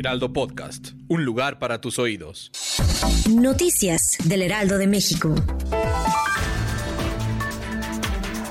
Heraldo Podcast. Un lugar para tus oídos. Noticias del Heraldo de México.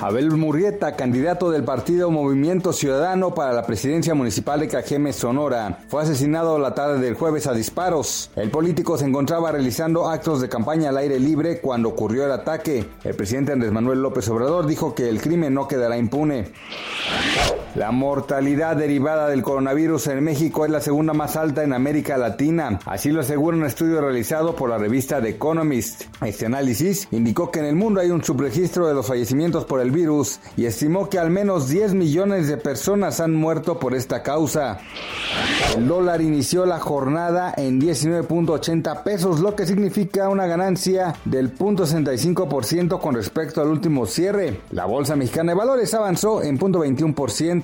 Abel Murrieta, candidato del partido Movimiento Ciudadano para la presidencia municipal de Cajeme, Sonora, fue asesinado la tarde del jueves a disparos. El político se encontraba realizando actos de campaña al aire libre cuando ocurrió el ataque. El presidente Andrés Manuel López Obrador dijo que el crimen no quedará impune. La mortalidad derivada del coronavirus en México es la segunda más alta en América Latina. Así lo asegura un estudio realizado por la revista The Economist. Este análisis indicó que en el mundo hay un subregistro de los fallecimientos por el virus y estimó que al menos 10 millones de personas han muerto por esta causa. El dólar inició la jornada en 19.80 pesos, lo que significa una ganancia del 0.65% con respecto al último cierre. La Bolsa Mexicana de Valores avanzó en 0.21%.